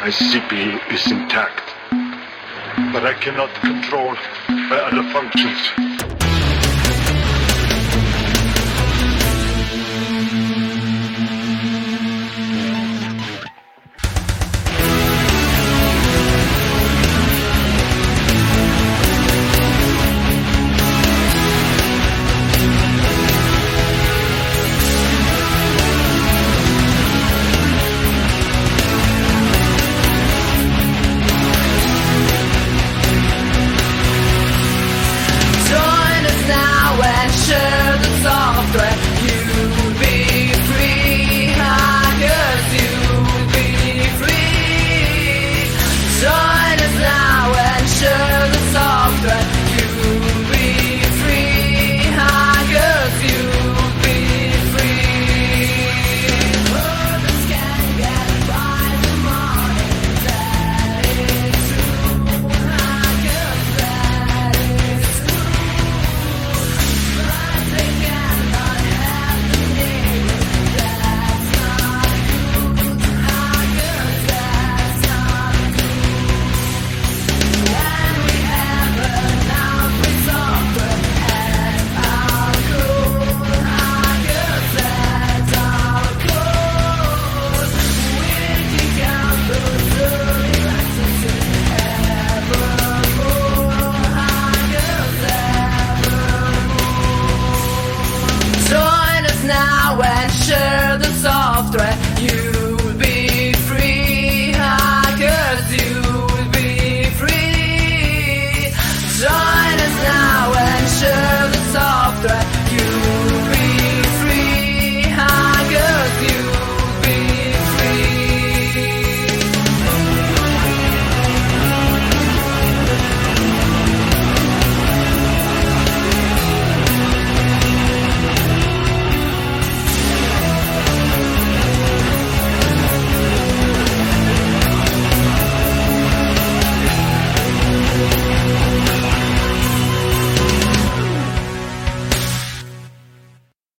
My CPU is intact, but I cannot control my other functions. you.